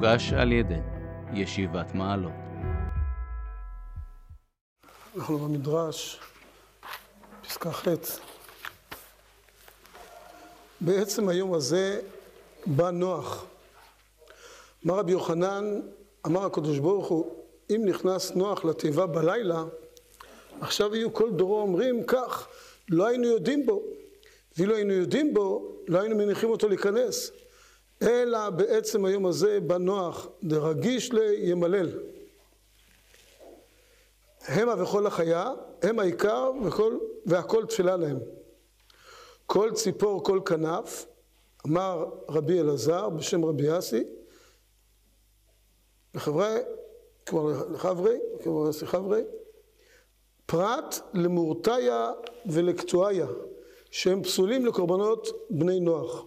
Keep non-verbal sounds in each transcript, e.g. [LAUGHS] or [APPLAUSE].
הוגש על ידי ישיבת מעלות. אנחנו במדרש, פסקה ח' בעצם היום הזה בא נוח. אמר רבי יוחנן, אמר הקדוש ברוך הוא, אם נכנס נוח לתיבה בלילה, עכשיו יהיו כל דורו אומרים כך, לא היינו יודעים בו, ואילו היינו יודעים בו, לא היינו מניחים אותו להיכנס. אלא בעצם היום הזה בא נוח, דרגיש לימלל. המה וכל החיה, הם העיקר וכל, והכל תפילה להם. כל ציפור, כל כנף, אמר רבי אלעזר בשם רבי אסי, לחברי, כלומר לחברי, כלומר לחברי, פרט למורתיה ולקטועיה, שהם פסולים לקורבנות בני נוח.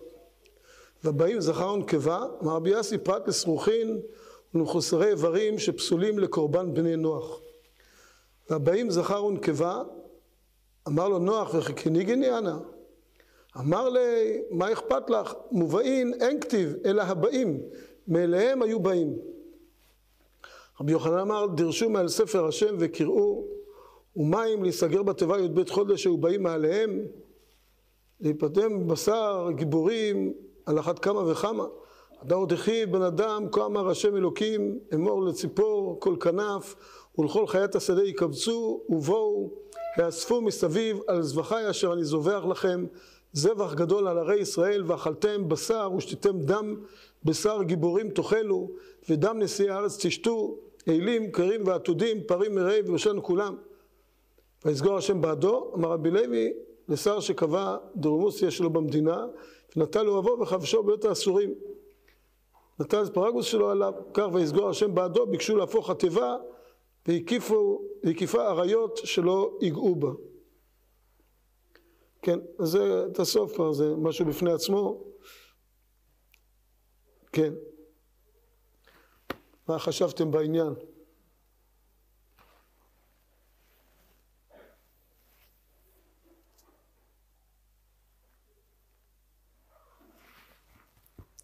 והבאים זכר ונקבה, אמר רבי יאסי פרט לסרוכין ולמחוסרי איברים שפסולים לקורבן בני נוח. והבאים זכר ונקבה, אמר לו נוח וכניגני אנא. אמר לי, מה אכפת לך? מובאין אין כתיב, אלא הבאים, מאליהם היו באים. רבי יוחנן אמר, דרשו מעל ספר השם וקראו, ומים להיסגר בתיבה י"ב חודש שהיו באים מעליהם, להיפטם בשר גיבורים על אחת כמה וכמה. הדאוד הכי בן אדם, כה אמר השם אלוקים, אמור לציפור כל כנף, ולכל חיית השדה יקבצו, ובואו, יאספו מסביב על זבחי אשר אני זובח לכם, זבח גדול על ערי ישראל, ואכלתם בשר ושתיתם דם בשר גיבורים תאכלו, ודם נשיאי הארץ תשתו, אלים, קרים ועתודים, פרים מרעי ובשן כולם. ויסגור השם בעדו, אמר רבי לוי, לשר שקבע דרומוסיה שלו במדינה, ונטל אוהבו וכבשו בית האסורים. נטל את פרגוס שלו עליו, כך ויסגור השם בעדו, ביקשו להפוך התיבה, והקיפה אריות שלא ייגעו בה. כן, אז זה את הסוף כבר, זה משהו בפני עצמו. כן. מה חשבתם בעניין?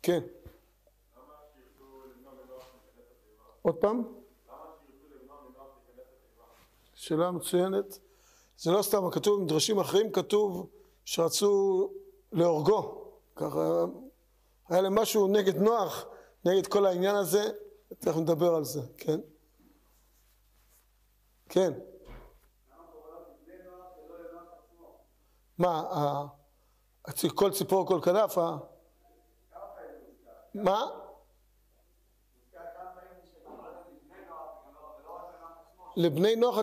כן. עוד פעם? שאלה מצוינת. זה לא סתם, כתוב במדרשים אחרים, כתוב שרצו להורגו. ככה, היה להם משהו נגד נוח, נגד כל העניין הזה, תכף נדבר על זה, כן? כן. מה, כל ציפור כל כנף? מה? לבני נוח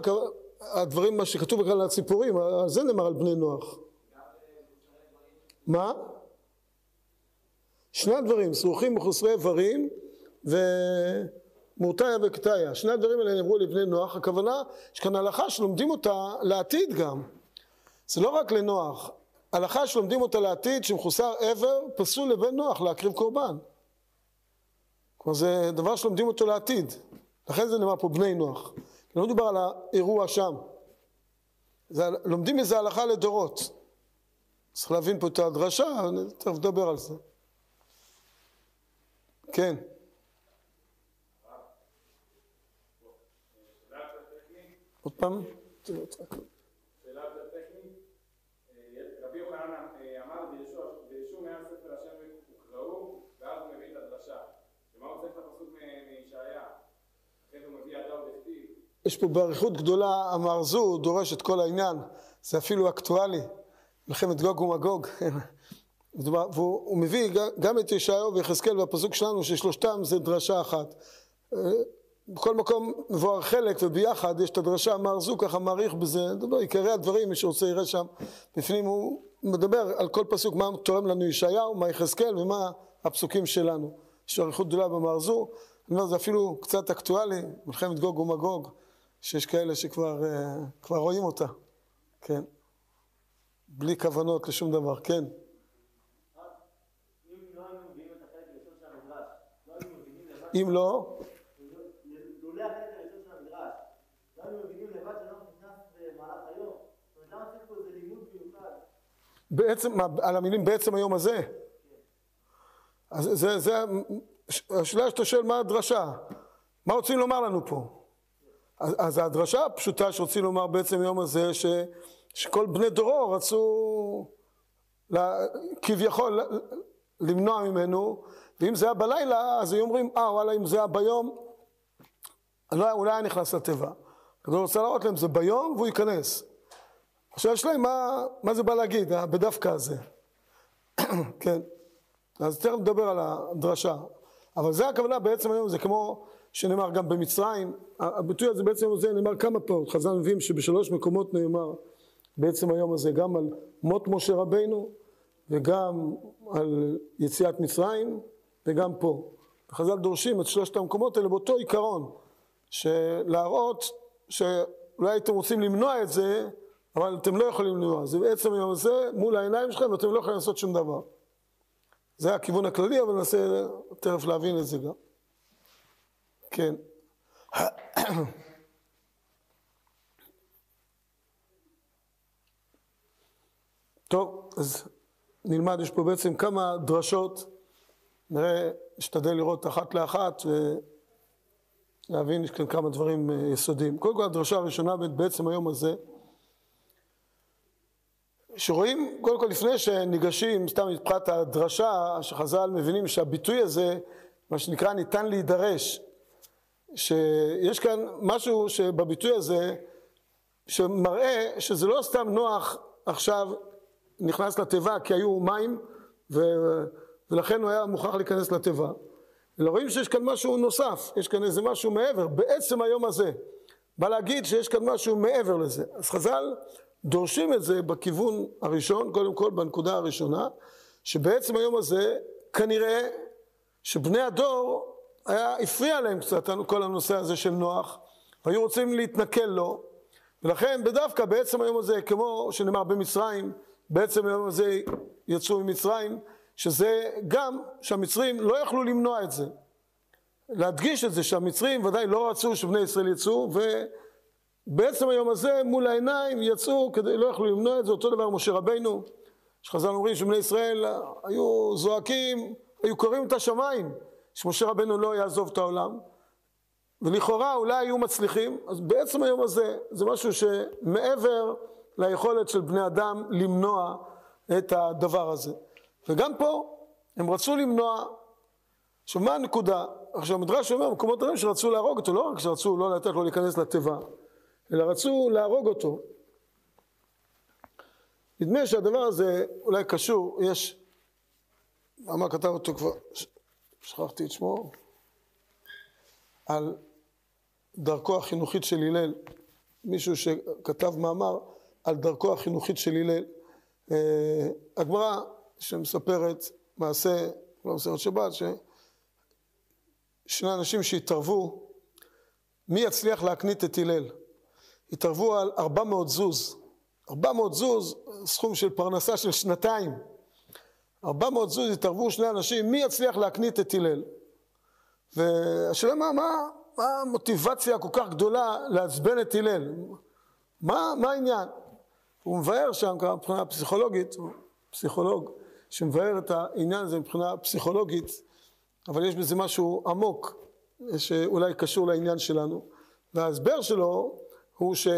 הדברים, מה שכתוב בכלל על הציפורים, זה נאמר על בני נוח. מה? שני הדברים, סרוחים מחוסרי איברים ומורתיה וקטעיה. שני הדברים האלה נאמרו לבני נוח, הכוונה יש כאן הלכה שלומדים אותה לעתיד גם. זה לא רק לנוח, הלכה שלומדים אותה לעתיד שמחוסר עבר פסול לבן נוח להקריב קורבן. כלומר זה דבר שלומדים אותו לעתיד, לכן זה נאמר פה בני נוח. לא מדובר על האירוע שם. זה, לומדים מזה הלכה לדורות. צריך להבין פה את הדרשה, אני תכף נדבר על זה. כן. עוד פעם? יש פה באריכות גדולה, המרזו דורש את כל העניין, זה אפילו אקטואלי, מלחמת גוג ומגוג. [LAUGHS] והוא מביא גם את ישעיהו ויחזקאל והפסוק שלנו ששלושתם זה דרשה אחת. בכל מקום מבואר חלק וביחד יש את הדרשה המרזו ככה מעריך בזה, דבר עיקרי הדברים, מי שרוצה יראה שם בפנים, הוא מדבר על כל פסוק מה תורם לנו ישעיהו, מה יחזקאל ומה הפסוקים שלנו. יש אריכות גדולה במרזו, אני אומר זה אפילו קצת אקטואלי, מלחמת גוג ומגוג. שיש כאלה שכבר uh, רואים אותה, כן. בלי כוונות לשום דבר, כן. אם לא? בעצם, על המילים בעצם היום הזה. אז זה, זה, השאלה שאתה שואל מה הדרשה, מה רוצים לומר לנו פה? אז, אז הדרשה הפשוטה שרוצים לומר בעצם היום הזה, ש, שכל בני דורו רצו לה, כביכול למנוע ממנו, ואם זה היה בלילה, אז היו אומרים, אה וואלה, אם זה היה ביום, לא, אולי היה נכנס לתיבה. אני רוצה להראות להם, זה ביום והוא ייכנס. עכשיו יש להם, מה, מה זה בא להגיד, בדווקא הזה? [COUGHS] כן. אז תכף נדבר על הדרשה. אבל זה הכוונה בעצם היום, זה כמו שנאמר גם במצרים, הביטוי הזה בעצם הזה נאמר כמה פעמים, חז"ל מביאים שבשלוש מקומות נאמר בעצם היום הזה, גם על מות משה רבינו וגם על יציאת מצרים וגם פה. חז"ל דורשים את שלושת המקומות האלה באותו עיקרון, שלהראות שאולי הייתם רוצים למנוע את זה, אבל אתם לא יכולים למנוע, זה בעצם היום הזה מול העיניים שלכם ואתם לא יכולים לעשות שום דבר. זה הכיוון הכללי, אבל ננסה תכף להבין את זה גם. כן. [COUGHS] טוב, אז נלמד, יש פה בעצם כמה דרשות, נראה, נשתדל לראות אחת לאחת ולהבין, יש כאן כמה דברים אה, יסודיים. קודם כל הדרשה הראשונה בעצם היום הזה, שרואים, קודם כל לפני שניגשים, סתם מבחינת הדרשה, שחז"ל מבינים שהביטוי הזה, מה שנקרא ניתן להידרש, שיש כאן משהו שבביטוי הזה, שמראה שזה לא סתם נוח עכשיו נכנס לתיבה כי היו מים ו... ולכן הוא היה מוכרח להיכנס לתיבה. אלא רואים שיש כאן משהו נוסף, יש כאן איזה משהו מעבר, בעצם היום הזה. בא להגיד שיש כאן משהו מעבר לזה. אז חז"ל דורשים את זה בכיוון הראשון, קודם כל בנקודה הראשונה, שבעצם היום הזה כנראה שבני הדור היה, הפריע להם קצת כל הנושא הזה של נוח, והיו רוצים להתנכל לו, ולכן בדווקא בעצם היום הזה, כמו שנאמר במצרים, בעצם היום הזה יצאו ממצרים, שזה גם שהמצרים לא יכלו למנוע את זה. להדגיש את זה שהמצרים ודאי לא רצו שבני ישראל יצאו, ובעצם היום הזה מול העיניים יצאו כדי, לא יכלו למנוע את זה, אותו דבר משה רבינו, שחז"ל אומרים שבני ישראל היו זועקים, היו קוראים את השמיים, שמשה רבנו לא יעזוב את העולם, ולכאורה אולי היו מצליחים, אז בעצם היום הזה זה משהו שמעבר ליכולת של בני אדם למנוע את הדבר הזה. וגם פה הם רצו למנוע, עכשיו מה הנקודה? עכשיו המדרש אומר במקומות אחרים שרצו להרוג אותו, לא רק שרצו לא לתת לו להיכנס לתיבה, אלא רצו להרוג אותו. נדמה שהדבר הזה אולי קשור, יש, מה כתב אותו כבר, שכחתי את שמו, על דרכו החינוכית של הלל, מישהו שכתב מאמר על דרכו החינוכית של הלל. אה, הגמרא שמספרת מעשה, לא מספרת שבת, ששני אנשים שהתערבו, מי יצליח להקנית את הלל? התערבו על 400 זוז. 400 זוז, סכום של פרנסה של שנתיים. 400 זוז התערבו שני אנשים, מי יצליח להקנית את הלל? והשאלה מה, מה, מה המוטיבציה הכל כך גדולה לעצבן את הלל? מה, מה העניין? הוא מבאר שם מבחינה פסיכולוגית, הוא פסיכולוג שמבאר את העניין הזה מבחינה פסיכולוגית, אבל יש בזה משהו עמוק שאולי קשור לעניין שלנו. וההסבר שלו הוא ש,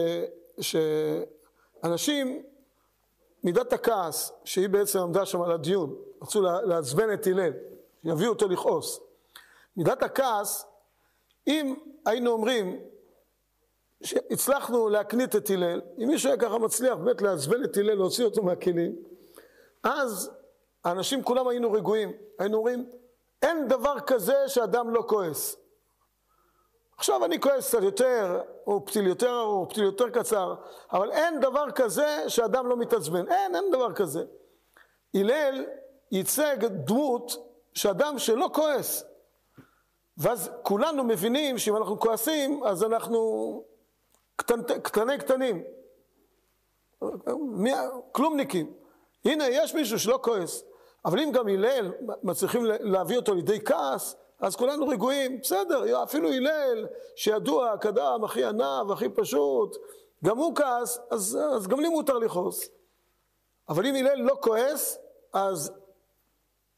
שאנשים מידת הכעס, שהיא בעצם עמדה שם על הדיון, רצו לעצבן את הלל, יביאו אותו לכעוס. מידת הכעס, אם היינו אומרים שהצלחנו להקנית את הלל, אם מישהו היה ככה מצליח באמת לעצבן את הלל, להוציא אותו מהכלים, אז האנשים כולם היינו רגועים, היינו אומרים, אין דבר כזה שאדם לא כועס. עכשיו אני כועס קצת יותר, או פתיל יותר ארוך, פתיל יותר קצר, אבל אין דבר כזה שאדם לא מתעצבן. אין, אין דבר כזה. הלל ייצג דמות שאדם שלא כועס. ואז כולנו מבינים שאם אנחנו כועסים, אז אנחנו קטנ, קטני קטנים. מי, כלומניקים. הנה, יש מישהו שלא כועס. אבל אם גם הלל מצליחים להביא אותו לידי כעס, אז כולנו רגועים, בסדר, אפילו הלל, שידוע כאדם הכי ענב, הכי פשוט, גם הוא כעס, אז, אז גם לי מותר לכעוס. אבל אם הלל לא כועס, אז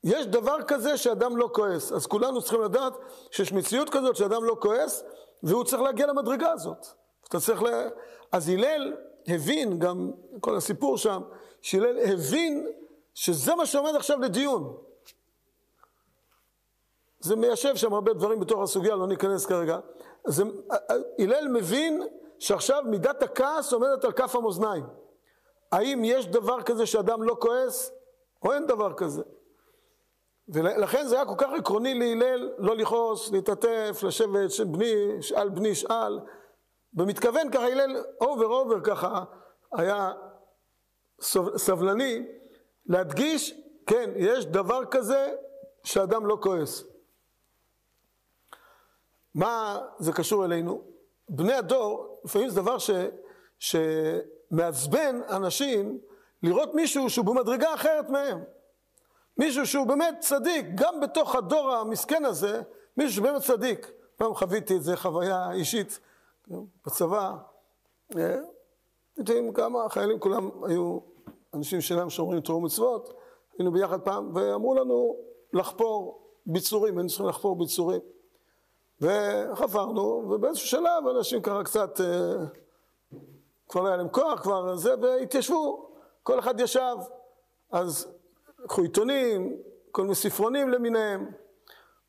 יש דבר כזה שאדם לא כועס. אז כולנו צריכים לדעת שיש מציאות כזאת שאדם לא כועס, והוא צריך להגיע למדרגה הזאת. אתה צריך ל... אז הלל הבין, גם כל הסיפור שם, שהלל הבין שזה מה שעומד עכשיו לדיון. זה מיישב שם הרבה דברים בתוך הסוגיה, לא ניכנס כרגע. אז הלל מבין שעכשיו מידת הכעס עומדת על כף המאזניים. האם יש דבר כזה שאדם לא כועס, או אין דבר כזה? ולכן זה היה כל כך עקרוני להלל, לא לכעוס, להתעטף, לשבת, בני, שאל בני שאל. במתכוון ככה הלל אובר אובר ככה היה סבלני להדגיש, כן, יש דבר כזה שאדם לא כועס. מה זה קשור אלינו? בני הדור, לפעמים זה דבר ש, שמעצבן אנשים לראות מישהו שהוא במדרגה אחרת מהם. מישהו שהוא באמת צדיק, גם בתוך הדור המסכן הזה, מישהו שבאמת צדיק. פעם חוויתי את זה, חוויה אישית בצבא. יודעים כמה חיילים כולם היו אנשים שלהם שאומרים תורה ומצוות, היינו ביחד פעם, ואמרו לנו לחפור ביצורים, היינו צריכים לחפור ביצורים. וחפרנו, ובאיזשהו שלב אנשים ככה קצת, אה, כבר לא היה להם כוח, כבר זה, והתיישבו, כל אחד ישב. אז לקחו עיתונים, כל מיני ספרונים למיניהם,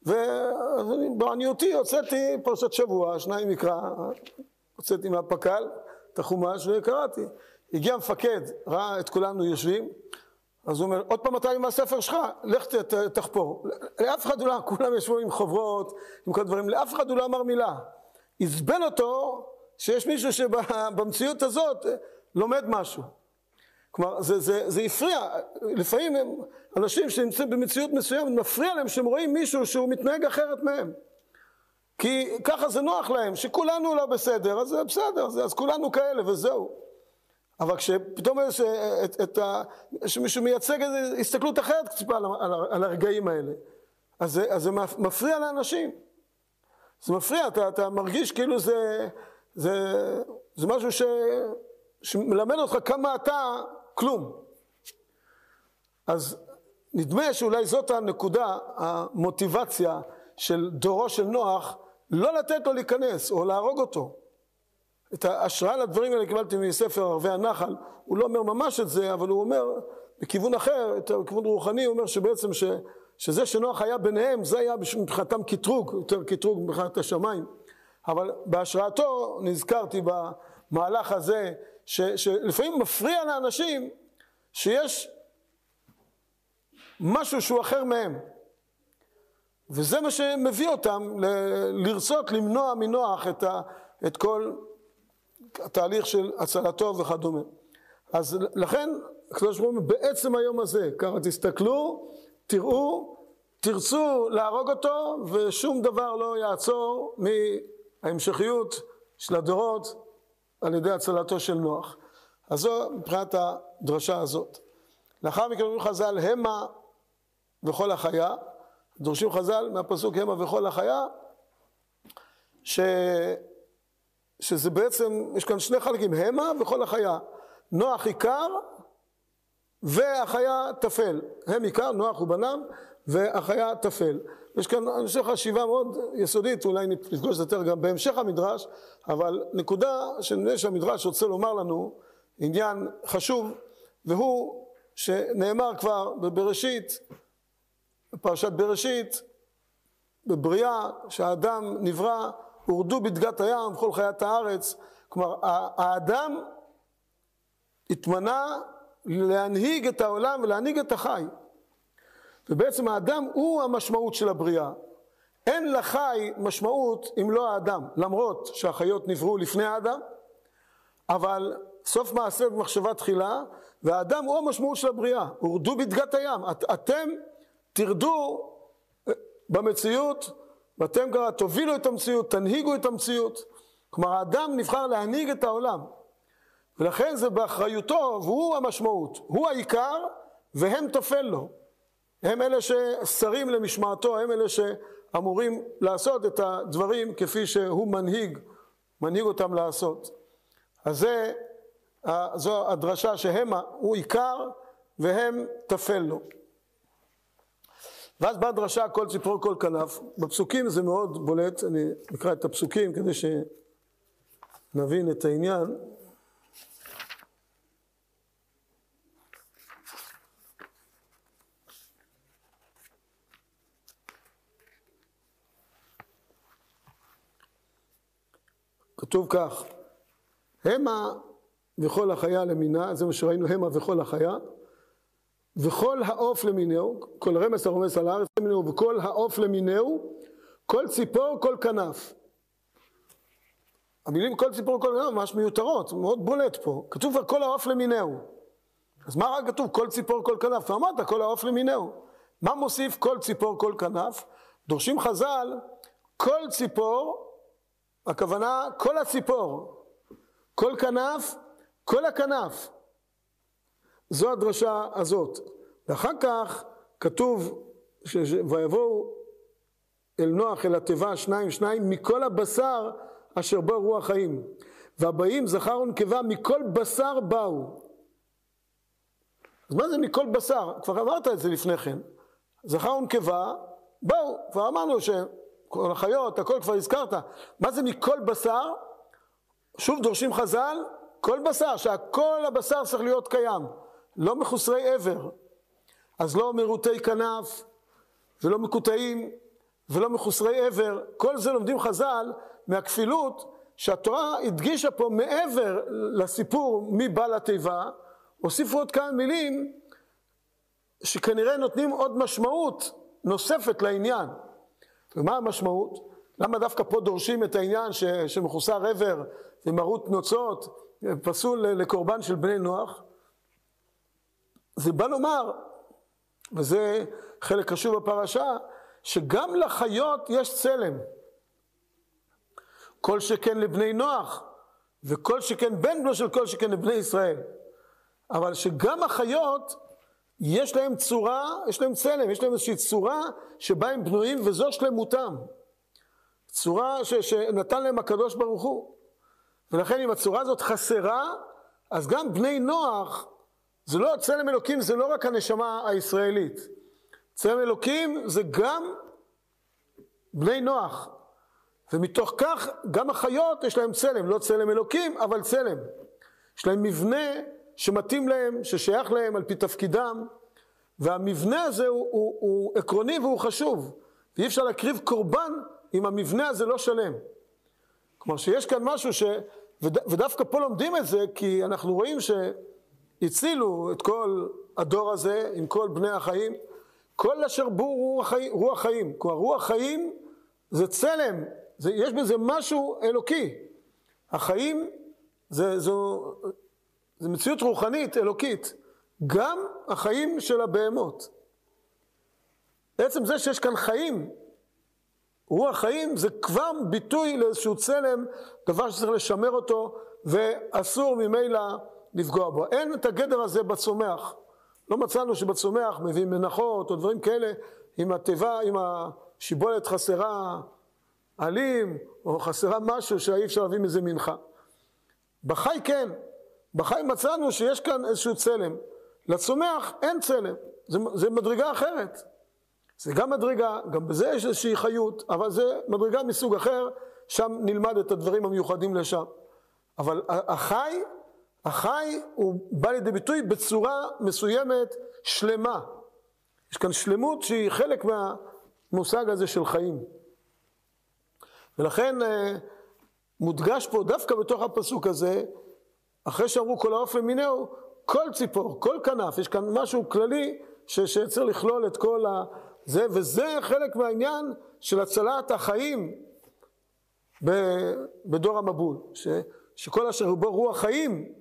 ובעניותי הוצאתי פרשת שבוע, שניים מקרא, הוצאתי מהפק"ל את החומש וקראתי. הגיע המפקד, ראה את כולנו יושבים, אז הוא אומר, עוד פעם אתה עם הספר שלך, לך תחפור. לאף אחד הוא לא, כולם ישבו עם חוברות, עם כל הדברים, לאף אחד הוא לא אמר מילה. עזבן אותו שיש מישהו שבמציאות [LAUGHS] הזאת לומד משהו. כלומר, זה, זה, זה הפריע, לפעמים הם אנשים שנמצאים במציאות מסוימת, מפריע להם שהם רואים מישהו שהוא מתנהג אחרת מהם. כי ככה זה נוח להם, שכולנו לא בסדר, אז בסדר, אז כולנו כאלה וזהו. אבל כשפתאום יש את, את ה... שמישהו מייצג איזו הסתכלות אחרת קצת על, על, על הרגעים האלה, אז זה, אז זה מפריע לאנשים. זה מפריע, אתה, אתה מרגיש כאילו זה, זה, זה משהו ש, שמלמד אותך כמה אתה כלום. אז נדמה שאולי זאת הנקודה, המוטיבציה של דורו של נוח, לא לתת לו להיכנס או להרוג אותו. את ההשראה לדברים האלה קיבלתי מספר ערבי הנחל, הוא לא אומר ממש את זה, אבל הוא אומר בכיוון אחר, בכיוון רוחני, הוא אומר שבעצם ש, שזה שנוח היה ביניהם, זה היה מבחינתם קטרוג, יותר קטרוג מבחינת השמיים. אבל בהשראתו נזכרתי במהלך הזה, ש, שלפעמים מפריע לאנשים שיש משהו שהוא אחר מהם. וזה מה שמביא אותם ל- לרצות למנוע מנוח את, ה, את כל התהליך של הצלתו וכדומה. אז לכן הקדוש ברוך הוא בעצם היום הזה, ככה תסתכלו, תראו, תרצו להרוג אותו ושום דבר לא יעצור מההמשכיות של הדורות על ידי הצלתו של נוח. אז זו מבחינת הדרשה הזאת. לאחר מכן אומרים חז"ל המה וכל החיה, דורשים חז"ל מהפסוק המה וכל החיה, ש... שזה בעצם, יש כאן שני חלקים, המה וכל החיה. נוח עיקר והחיה תפל. הם עיקר, נוח ובניו, והחיה תפל. יש כאן, אני חושב, חשיבה מאוד יסודית, אולי נפגוש יותר גם בהמשך המדרש, אבל נקודה שנראה שהמדרש רוצה לומר לנו, עניין חשוב, והוא שנאמר כבר בבראשית, בפרשת בראשית, בבריאה, שהאדם נברא הורדו בדגת הים כל חיית הארץ. כלומר, האדם התמנה להנהיג את העולם ולהנהיג את החי. ובעצם האדם הוא המשמעות של הבריאה. אין לחי משמעות אם לא האדם, למרות שהחיות נבראו לפני האדם, אבל סוף מעשה במחשבה תחילה, והאדם הוא המשמעות של הבריאה. הורדו בדגת הים. את, אתם תרדו במציאות ואתם גם תובילו את המציאות, תנהיגו את המציאות. כלומר, האדם נבחר להנהיג את העולם. ולכן זה באחריותו, והוא המשמעות. הוא העיקר, והם תופל לו. הם אלה ששרים למשמעתו, הם אלה שאמורים לעשות את הדברים כפי שהוא מנהיג, מנהיג אותם לעשות. אז זה, זו הדרשה שהמה הוא עיקר והם תפל לו. ואז באה דרשה כל ציפור כל כנף. בפסוקים זה מאוד בולט, אני אקרא את הפסוקים כדי שנבין את העניין. כתוב כך, המה וכל החיה למינה, זה מה שראינו, המה וכל החיה, וכל העוף למיניהו, כל רמס הרומס על הארץ למיניהו, וכל העוף למיניהו, כל ציפור, כל כנף. המילים כל ציפור, כל כנף ממש מיותרות, מאוד בולט פה. כתוב כבר כל העוף למיניהו. אז מה רק כתוב כל ציפור, כל כנף? אתה אמרת כל העוף למיניהו. מה מוסיף כל ציפור, כל כנף? דורשים חז"ל, כל ציפור, הכוונה כל הציפור, כל כנף, כל הכנף. זו הדרשה הזאת. ואחר כך כתוב, ש... ויבואו אל נוח אל התיבה שניים שניים מכל הבשר אשר בו רוח חיים. והבאים זכר ונקבה מכל בשר באו. אז מה זה מכל בשר? כבר אמרת את זה לפני כן. זכר ונקבה באו, כבר אמרנו שכל החיות, הכל כבר הזכרת. מה זה מכל בשר? שוב דורשים חז"ל, כל בשר, שהכל הבשר צריך להיות קיים. לא מחוסרי עבר. אז לא מרוטי כנף, ולא מקוטעים, ולא מחוסרי עבר. כל זה לומדים חז"ל מהכפילות שהתורה הדגישה פה מעבר לסיפור מי בא לתיבה, הוסיפו עוד כמה מילים שכנראה נותנים עוד משמעות נוספת לעניין. ומה המשמעות? למה דווקא פה דורשים את העניין ש, שמחוסר עבר ומרות נוצות פסול לקורבן של בני נוח? זה בא לומר, וזה חלק חשוב בפרשה, שגם לחיות יש צלם. כל שכן לבני נוח, וכל שכן בן בנו של כל שכן לבני ישראל. אבל שגם החיות, יש להם צורה, יש להם צלם, יש להם איזושהי צורה שבה הם בנויים, וזו שלמותם. צורה ש, שנתן להם הקדוש ברוך הוא. ולכן אם הצורה הזאת חסרה, אז גם בני נוח זה לא, צלם אלוקים זה לא רק הנשמה הישראלית. צלם אלוקים זה גם בני נוח. ומתוך כך גם החיות יש להם צלם, לא צלם אלוקים, אבל צלם. יש להם מבנה שמתאים להם, ששייך להם על פי תפקידם, והמבנה הזה הוא, הוא, הוא עקרוני והוא חשוב. ואי אפשר להקריב קורבן אם המבנה הזה לא שלם. כלומר שיש כאן משהו ש... ודווקא פה לומדים את זה, כי אנחנו רואים ש... הצילו את כל הדור הזה עם כל בני החיים, כל אשר בו רוח חיים, רוח חיים. כלומר רוח חיים זה צלם, זה, יש בזה משהו אלוקי. החיים זה, זו, זה מציאות רוחנית, אלוקית. גם החיים של הבהמות. בעצם זה שיש כאן חיים, רוח חיים זה כבר ביטוי לאיזשהו צלם, דבר שצריך לשמר אותו, ואסור ממילא לפגוע בו. אין את הגדר הזה בצומח. לא מצאנו שבצומח מביאים מנחות או דברים כאלה, אם התיבה, אם השיבולת חסרה עלים, או חסרה משהו שאי אפשר להביא מזה מנחה. בחי כן, בחי מצאנו שיש כאן איזשהו צלם. לצומח אין צלם, זה, זה מדרגה אחרת. זה גם מדרגה, גם בזה יש איזושהי חיות, אבל זה מדרגה מסוג אחר, שם נלמד את הדברים המיוחדים לשם. אבל החי החי הוא בא לידי ביטוי בצורה מסוימת שלמה. יש כאן שלמות שהיא חלק מהמושג הזה של חיים. ולכן אה, מודגש פה דווקא בתוך הפסוק הזה, אחרי שאמרו כל העוף למינהו, כל ציפור, כל כנף, יש כאן משהו כללי שצריך לכלול את כל ה... זה, וזה חלק מהעניין של הצלת החיים בדור המבול, ש, שכל אשר בו רוח חיים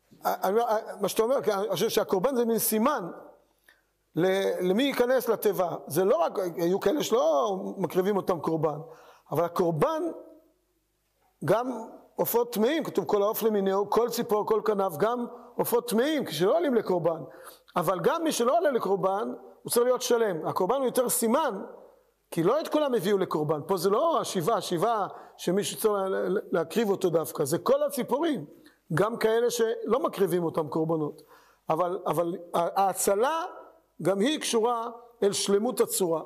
מה שאתה אומר, אני חושב שהקורבן זה מין סימן, למי ייכנס לתיבה. זה לא רק, היו כאלה שלא מקריבים אותם קורבן, אבל הקורבן גם עופות טמאים, כתוב כל העוף למיניהו, כל ציפור, כל כנף, גם עופות טמאים, כשלא עולים לקורבן. אבל גם מי שלא עולה לקורבן, הוא צריך להיות שלם. הקורבן הוא יותר סימן, כי לא את כולם הביאו לקורבן. פה זה לא השבעה, השבעה שמישהו צריך להקריב אותו דווקא, זה כל הציפורים. גם כאלה שלא מקריבים אותם קורבנות. אבל, אבל ההצלה גם היא קשורה אל שלמות הצורה.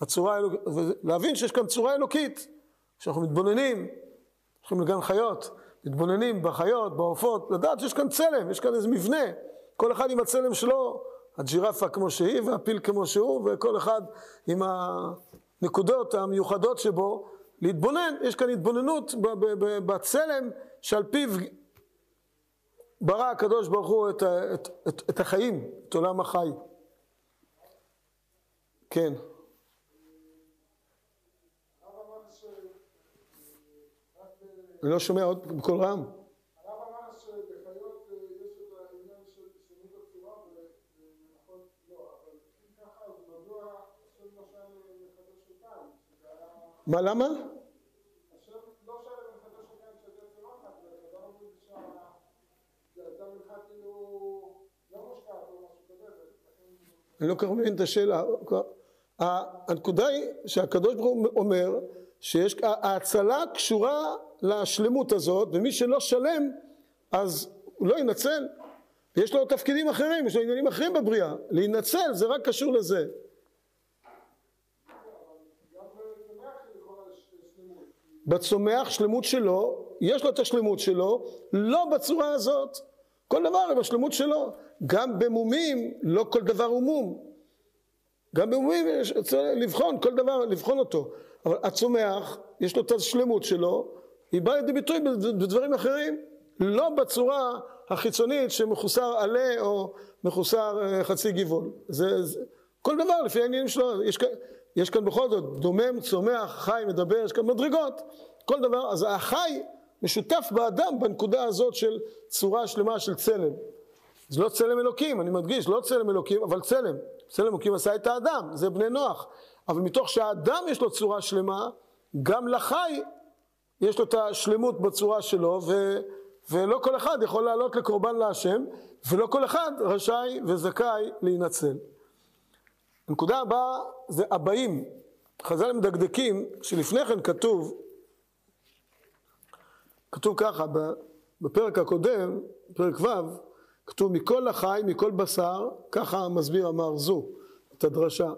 הצורה ולהבין שיש כאן צורה אלוקית. כשאנחנו מתבוננים, הולכים לגן חיות, מתבוננים בחיות, בעופות, לדעת שיש כאן צלם, יש כאן איזה מבנה, כל אחד עם הצלם שלו, הג'ירפה כמו שהיא והפיל כמו שהוא, וכל אחד עם הנקודות המיוחדות שבו, להתבונן, יש כאן התבוננות בצלם שעל פיו ברא הקדוש ברוך הוא את, את, את, את החיים, את עולם החי. כן. אני לא שומע עוד בקול רם. מה, למה? אני לא כל כך מבין את השאלה. הנקודה היא שהקדוש ברוך הוא אומר שיש, ההצלה קשורה לשלמות הזאת, ומי שלא שלם אז הוא לא ינצל. ויש לו תפקידים אחרים, יש לו עניינים אחרים בבריאה. להינצל זה רק קשור לזה. בצומח שלמות שלו, יש לו את השלמות שלו, לא בצורה הזאת. כל דבר עם השלמות שלו. גם במומים, לא כל דבר הוא מום. גם במומים צריך לבחון כל דבר, לבחון אותו. אבל הצומח, יש לו את השלמות שלו, היא באה לידי ביטוי בדברים אחרים. לא בצורה החיצונית שמחוסר עלה או מחוסר אה, חצי גבעול. זה, זה, כל דבר לפי העניינים שלו. יש, יש כאן בכל זאת דומם, צומח, חי, מדבר, יש כאן מדרגות. כל דבר, אז החי משותף באדם בנקודה הזאת של צורה שלמה של צלם. זה לא צלם אלוקים, אני מדגיש, לא צלם אלוקים, אבל צלם. צלם אלוקים עשה את האדם, זה בני נוח. אבל מתוך שהאדם יש לו צורה שלמה, גם לחי יש לו את השלמות בצורה שלו, ו, ולא כל אחד יכול לעלות לקורבן להשם, ולא כל אחד רשאי וזכאי להינצל. הנקודה הבאה זה הבאים. חז"ל מדקדקים שלפני כן כתוב, כתוב ככה בפרק הקודם, פרק ו', כתוב מכל החי, מכל בשר, ככה מסביר אמר זו, את הדרשה.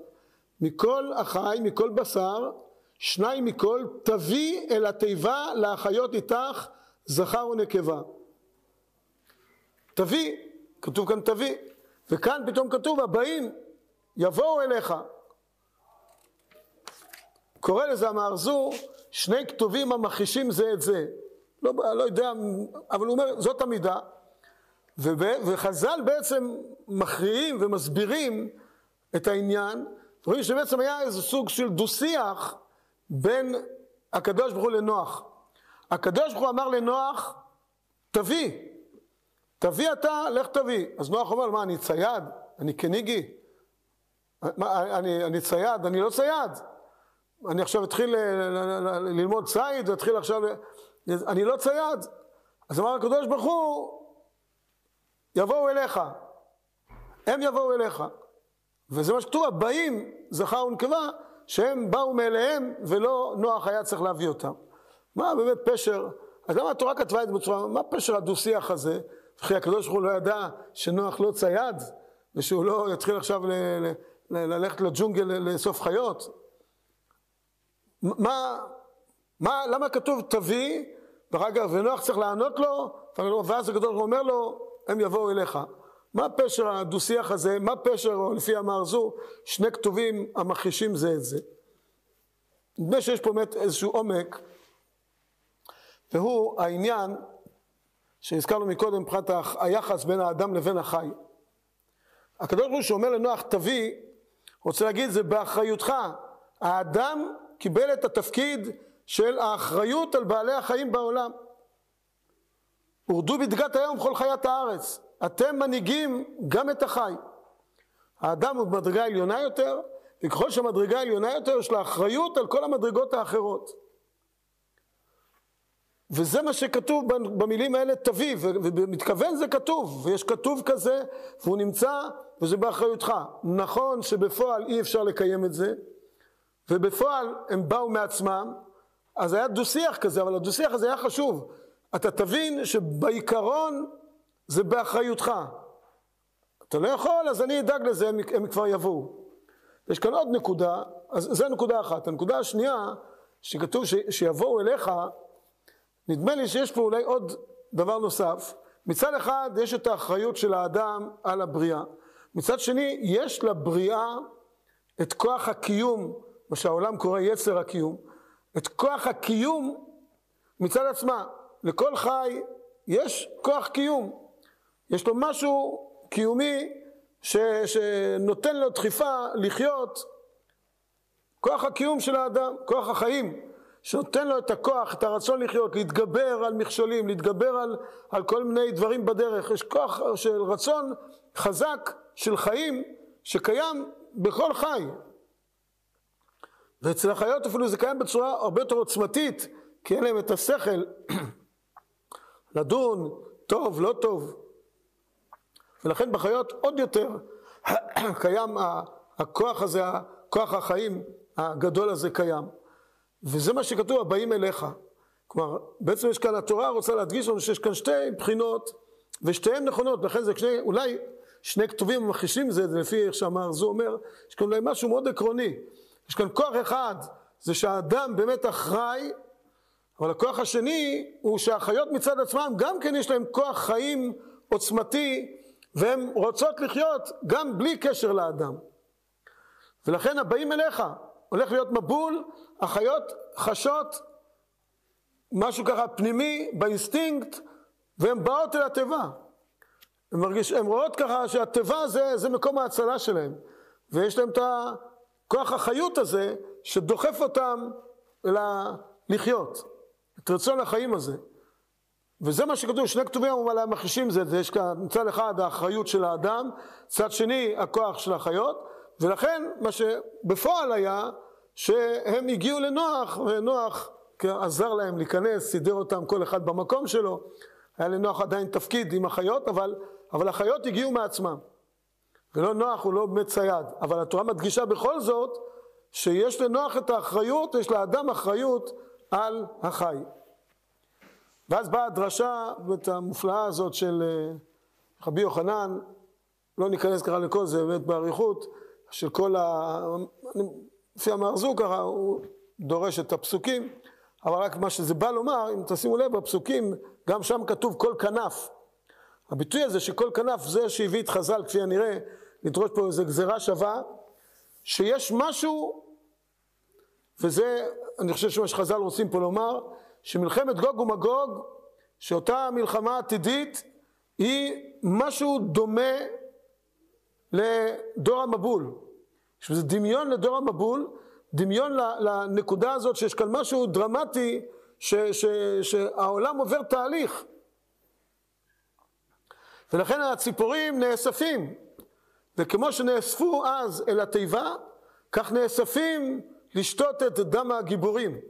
מכל החי, מכל בשר, שניים מכל, תביא אל התיבה להחיות איתך זכר ונקבה. תביא, כתוב כאן תביא, וכאן פתאום כתוב הבאים יבואו אליך. קורא לזה המארזו שני כתובים המכחישים זה את זה. לא, לא יודע, אבל הוא אומר זאת המידה. וחז"ל בעצם מכריעים ומסבירים את העניין, רואים שבעצם היה איזה סוג של דו-שיח בין הקדוש ברוך הוא לנוח. הקדוש ברוך הוא אמר לנוח, תביא, תביא אתה, לך תביא. אז נוח אומר, מה, אני צייד? אני כניגי? מה, אני, אני צייד? אני לא צייד. אני עכשיו אתחיל ללמוד ציד, ואתחיל עכשיו... אני לא צייד. אז אמר הקדוש ברוך הוא, יבואו אליך, הם יבואו אליך. וזה מה שכתוב, הבאים זכר ונקבה, שהם באו מאליהם ולא נוח היה צריך להביא אותם. מה באמת פשר, אז למה התורה כתבה את זה בצורה, מה פשר הדו-שיח הזה? וכי הקדוש ברוך הוא לא ידע שנוח לא צייד, ושהוא לא יתחיל עכשיו ללכת לג'ונגל לאסוף חיות? מה, מה, למה כתוב תביא, ואחר כך ונוח צריך לענות לו, ואז הקדוש ברוך הוא אומר לו, הם יבואו אליך. מה פשר הדו-שיח הזה, מה פשר, או לפי המארזו, שני כתובים המכחישים זה את זה. נדמה שיש פה באמת איזשהו עומק, והוא העניין שהזכרנו מקודם מבחינת היחס בין האדם לבין החי. הקדוש ברוך הוא שאומר לנוח תביא, רוצה להגיד זה באחריותך. האדם קיבל את התפקיד של האחריות על בעלי החיים בעולם. הורדו בדגת היום כל חיית הארץ. אתם מנהיגים גם את החי. האדם הוא במדרגה עליונה יותר, וככל שהמדרגה עליונה יותר, יש לה אחריות על כל המדרגות האחרות. וזה מה שכתוב במילים האלה תביא, ובמתכוון זה כתוב, ויש כתוב כזה, והוא נמצא, וזה באחריותך. נכון שבפועל אי אפשר לקיים את זה, ובפועל הם באו מעצמם, אז היה דו-שיח כזה, אבל הדו-שיח הזה היה חשוב. אתה תבין שבעיקרון זה באחריותך. אתה לא יכול, אז אני אדאג לזה, הם, הם כבר יבואו. יש כאן עוד נקודה, אז זו נקודה אחת. הנקודה השנייה, שכתוב ש, שיבואו אליך, נדמה לי שיש פה אולי עוד דבר נוסף. מצד אחד יש את האחריות של האדם על הבריאה. מצד שני, יש לבריאה את כוח הקיום, מה שהעולם קורא יצר הקיום, את כוח הקיום מצד עצמה. לכל חי יש כוח קיום. יש לו משהו קיומי ש, שנותן לו דחיפה לחיות, כוח הקיום של האדם, כוח החיים. שנותן לו את הכוח, את הרצון לחיות, להתגבר על מכשולים, להתגבר על, על כל מיני דברים בדרך. יש כוח של רצון חזק של חיים שקיים בכל חי. ואצל החיות אפילו זה קיים בצורה הרבה יותר עוצמתית, כי אין להם את השכל לדון, טוב, לא טוב. ולכן בחיות עוד יותר [CLEARS THROAT] קיים הכוח הזה, כוח החיים הגדול הזה קיים. וזה מה שכתוב, הבאים אליך. כלומר, בעצם יש כאן, התורה רוצה להדגיש לנו שיש כאן שתי בחינות, ושתיהן נכונות, לכן זה שני, אולי שני כתובים מכחישים זה, לפי איך שאמר זו אומר, יש כאן אולי משהו מאוד עקרוני. יש כאן כוח אחד, זה שהאדם באמת אחראי, אבל הכוח השני הוא שהחיות מצד עצמם גם כן יש להם כוח חיים עוצמתי, והן רוצות לחיות גם בלי קשר לאדם. ולכן הבאים אליך, הולך להיות מבול, החיות חשות משהו ככה פנימי באינסטינקט והן באות אל התיבה. הן, מרגיש, הן רואות ככה שהתיבה זה, זה מקום ההצלה שלהן ויש להן את הכוח החיות הזה שדוחף אותם לחיות, את רצון החיים הזה. וזה מה שכתוב, שני כתובים אבל הם מכחישים זה, יש כאן מצד אחד האחריות של האדם, מצד שני הכוח של החיות ולכן מה שבפועל היה שהם הגיעו לנוח ונוח עזר להם להיכנס, סידר אותם כל אחד במקום שלו. היה לנוח עדיין תפקיד עם החיות אבל, אבל החיות הגיעו מעצמם. ולא נוח הוא לא באמת צייד. אבל התורה מדגישה בכל זאת שיש לנוח את האחריות, יש לאדם אחריות על החי ואז באה הדרשה המופלאה הזאת של אה, רבי יוחנן לא ניכנס ככה לכל זה באמת באריכות של כל ה... לפי המארזו ככה, הוא דורש את הפסוקים, אבל רק מה שזה בא לומר, אם תשימו לב, בפסוקים, גם שם כתוב כל כנף. הביטוי הזה שכל כנף זה שהביא את חז"ל, כפי הנראה, לדרוש פה איזו גזירה שווה, שיש משהו, וזה, אני חושב שמה שחז"ל רוצים פה לומר, שמלחמת גוג ומגוג, שאותה מלחמה עתידית, היא משהו דומה לדור המבול. שזה דמיון לדור המבול, דמיון לנקודה הזאת שיש כאן משהו דרמטי ש, ש, שהעולם עובר תהליך. ולכן הציפורים נאספים, וכמו שנאספו אז אל התיבה, כך נאספים לשתות את דם הגיבורים.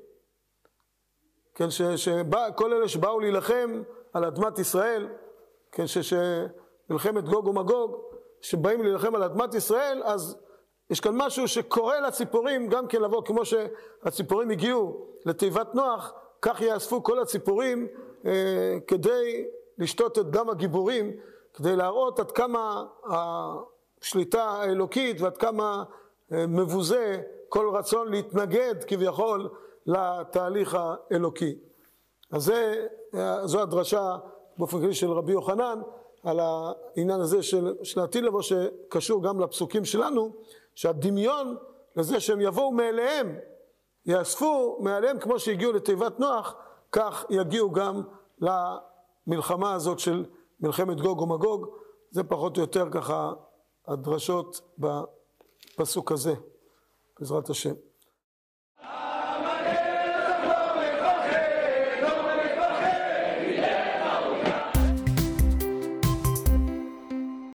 כן, שכל אלה שבאו להילחם על אדמת ישראל, כן, שמלחמת גוג ומגוג, שבאים להילחם על אדמת ישראל, אז יש כאן משהו שקורא לציפורים גם כן לבוא, כמו שהציפורים הגיעו לתיבת נוח, כך יאספו כל הציפורים אה, כדי לשתות את דם הגיבורים, כדי להראות עד כמה השליטה האלוקית ועד כמה אה, מבוזה כל רצון להתנגד כביכול לתהליך האלוקי. אז זה, זו הדרשה באופן כללי של רבי יוחנן על העניין הזה של, של העתיד לבוא שקשור גם לפסוקים שלנו שהדמיון לזה שהם יבואו מאליהם, יאספו מעליהם כמו שהגיעו לתיבת נוח, כך יגיעו גם למלחמה הזאת של מלחמת גוג ומגוג. זה פחות או יותר ככה הדרשות בפסוק הזה, בעזרת השם.